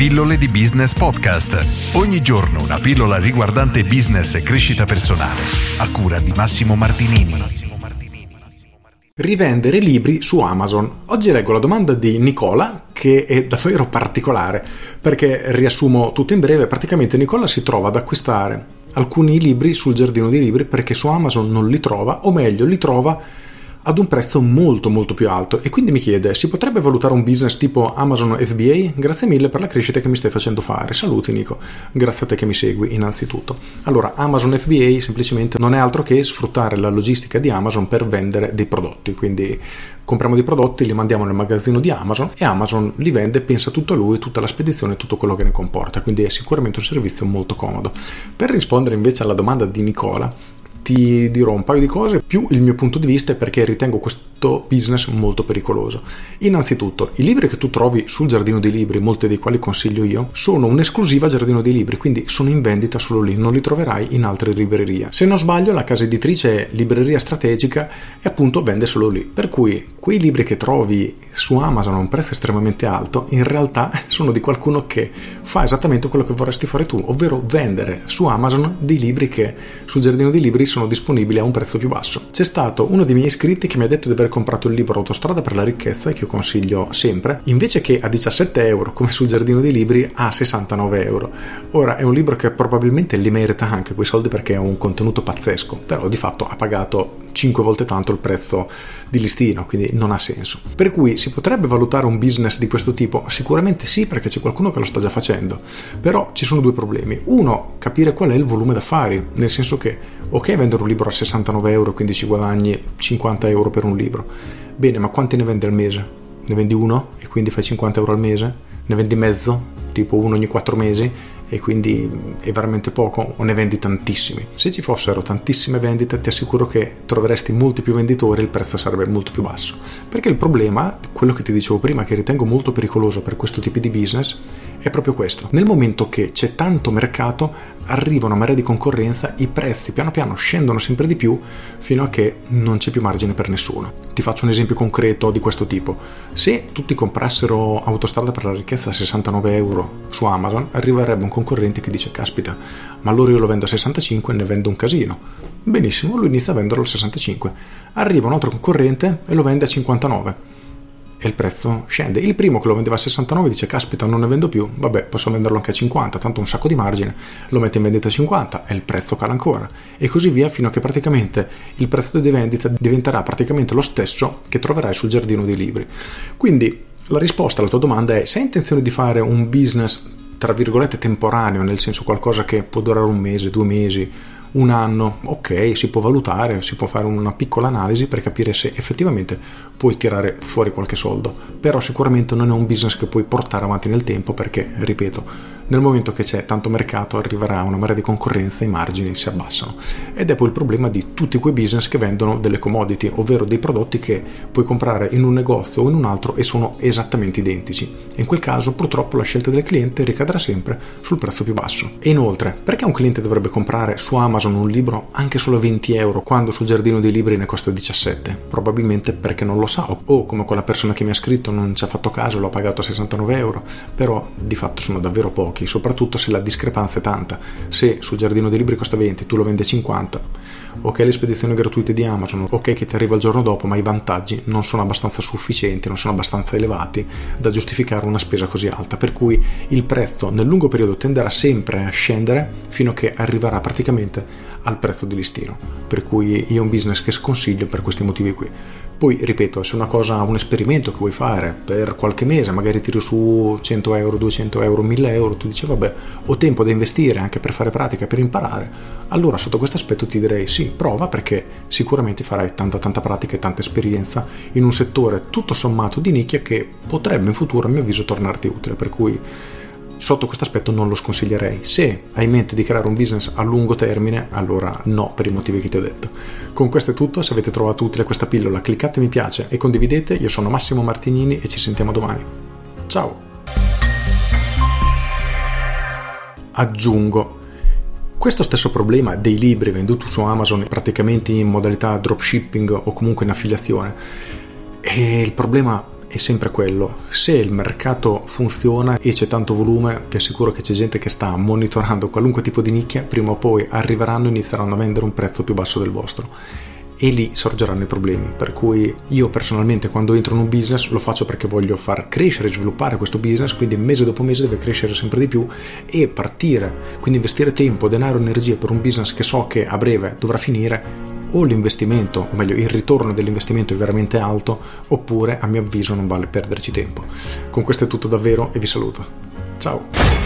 Pillole di Business Podcast. Ogni giorno una pillola riguardante business e crescita personale. A cura di Massimo Martinini. Rivendere libri su Amazon. Oggi leggo la domanda di Nicola che è davvero particolare perché riassumo tutto in breve. Praticamente Nicola si trova ad acquistare alcuni libri sul giardino dei libri perché su Amazon non li trova o meglio li trova ad un prezzo molto molto più alto e quindi mi chiede si potrebbe valutare un business tipo Amazon FBA? Grazie mille per la crescita che mi stai facendo fare. Saluti Nico, grazie a te che mi segui innanzitutto. Allora Amazon FBA semplicemente non è altro che sfruttare la logistica di Amazon per vendere dei prodotti, quindi compriamo dei prodotti, li mandiamo nel magazzino di Amazon e Amazon li vende, pensa tutto a lui, tutta la spedizione, tutto quello che ne comporta, quindi è sicuramente un servizio molto comodo. Per rispondere invece alla domanda di Nicola, ti dirò un paio di cose più il mio punto di vista e perché ritengo questo business molto pericoloso. Innanzitutto, i libri che tu trovi sul giardino dei libri, molti dei quali consiglio io, sono un'esclusiva giardino dei libri, quindi sono in vendita solo lì, non li troverai in altre librerie. Se non sbaglio, la casa editrice Libreria Strategica e appunto vende solo lì. Per cui quei libri che trovi su Amazon a un prezzo estremamente alto, in realtà sono di qualcuno che fa esattamente quello che vorresti fare tu, ovvero vendere su Amazon dei libri che sul giardino dei libri sono disponibili a un prezzo più basso. C'è stato uno dei miei iscritti che mi ha detto di aver comprato il libro Autostrada per la ricchezza, che io consiglio sempre, invece che a 17 euro come sul giardino dei libri a 69 euro. Ora è un libro che probabilmente li merita anche quei soldi perché ha un contenuto pazzesco, però di fatto ha pagato 5 volte tanto il prezzo di listino, quindi non ha senso. Per cui si potrebbe valutare un business di questo tipo? Sicuramente sì, perché c'è qualcuno che lo sta già facendo, però ci sono due problemi. Uno, capire qual è il volume d'affari, nel senso che, ok, vendere un libro a 69 euro, quindi ci guadagni 50 euro per un libro, bene, ma quanti ne vendi al mese? Ne vendi uno e quindi fai 50 euro al mese? Ne vendi mezzo, tipo uno ogni 4 mesi e quindi è veramente poco o ne vendi tantissimi. Se ci fossero tantissime vendite ti assicuro che troveresti molti più venditori e il prezzo sarebbe molto più basso. Perché il problema, quello che ti dicevo prima, che ritengo molto pericoloso per questo tipo di business, è proprio questo. Nel momento che c'è tanto mercato, arriva una marea di concorrenza, i prezzi piano piano scendono sempre di più fino a che non c'è più margine per nessuno. Ti faccio un esempio concreto di questo tipo. Se tutti comprassero Autostrada per la ricchezza a 69 euro su Amazon, arriverebbe un concorrente che dice caspita, ma allora io lo vendo a 65 e ne vendo un casino. Benissimo, lui inizia a venderlo a 65. Arriva un altro concorrente e lo vende a 59 e il prezzo scende. Il primo che lo vendeva a 69 dice caspita non ne vendo più, vabbè posso venderlo anche a 50, tanto un sacco di margine, lo mette in vendita a 50 e il prezzo cala ancora e così via fino a che praticamente il prezzo di vendita diventerà praticamente lo stesso che troverai sul giardino dei libri. Quindi la risposta alla tua domanda è se hai intenzione di fare un business tra virgolette temporaneo, nel senso qualcosa che può durare un mese, due mesi, un anno, ok, si può valutare, si può fare una piccola analisi per capire se effettivamente puoi tirare fuori qualche soldo, però sicuramente non è un business che puoi portare avanti nel tempo perché, ripeto, nel momento che c'è tanto mercato arriverà una marea di concorrenza i margini si abbassano. Ed è poi il problema di tutti quei business che vendono delle commodity, ovvero dei prodotti che puoi comprare in un negozio o in un altro e sono esattamente identici. In quel caso purtroppo la scelta del cliente ricadrà sempre sul prezzo più basso. E inoltre, perché un cliente dovrebbe comprare su Amazon un libro anche solo a 20 euro quando sul giardino dei libri ne costa 17? Probabilmente perché non lo sa o come quella persona che mi ha scritto non ci ha fatto caso, l'ho pagato a 69 euro, però di fatto sono davvero pochi, soprattutto se la discrepanza è tanta. Se sul giardino dei libri costa 20, tu lo vendi a 50, ok le spedizioni gratuite di Amazon, ok che ti arriva il giorno dopo, ma i vantaggi non sono abbastanza sufficienti, non sono abbastanza elevati da giustificare una spesa così alta, per cui il prezzo nel lungo periodo tenderà sempre a scendere fino a che arriverà praticamente al prezzo di listino, per cui è un business che sconsiglio per questi motivi qui. Poi, ripeto, se una cosa, un esperimento che vuoi fare per qualche mese, magari tiri su 100 euro, 200 euro, 1000 euro, tu dici vabbè, ho tempo da investire anche per fare pratica, per imparare, allora sotto questo aspetto ti direi sì, prova perché sicuramente farai tanta tanta pratica e tanta esperienza in un settore tutto sommato di nicchia che potrebbe in futuro a mio avviso tornarti utile, per cui sotto questo aspetto non lo sconsiglierei. Se hai in mente di creare un business a lungo termine, allora no, per i motivi che ti ho detto. Con questo è tutto, se avete trovato utile questa pillola cliccate mi piace e condividete, io sono Massimo Martinini e ci sentiamo domani. Ciao! Aggiungo, questo stesso problema dei libri venduti su Amazon praticamente in modalità dropshipping o comunque in affiliazione, è il problema è sempre quello. Se il mercato funziona e c'è tanto volume, vi assicuro che c'è gente che sta monitorando qualunque tipo di nicchia, prima o poi arriveranno e inizieranno a vendere un prezzo più basso del vostro. E lì sorgeranno i problemi. Per cui io personalmente quando entro in un business lo faccio perché voglio far crescere e sviluppare questo business, quindi mese dopo mese deve crescere sempre di più e partire, quindi investire tempo, denaro, energie per un business che so che a breve dovrà finire o l'investimento, o meglio il ritorno dell'investimento è veramente alto, oppure a mio avviso non vale perderci tempo. Con questo è tutto davvero e vi saluto. Ciao!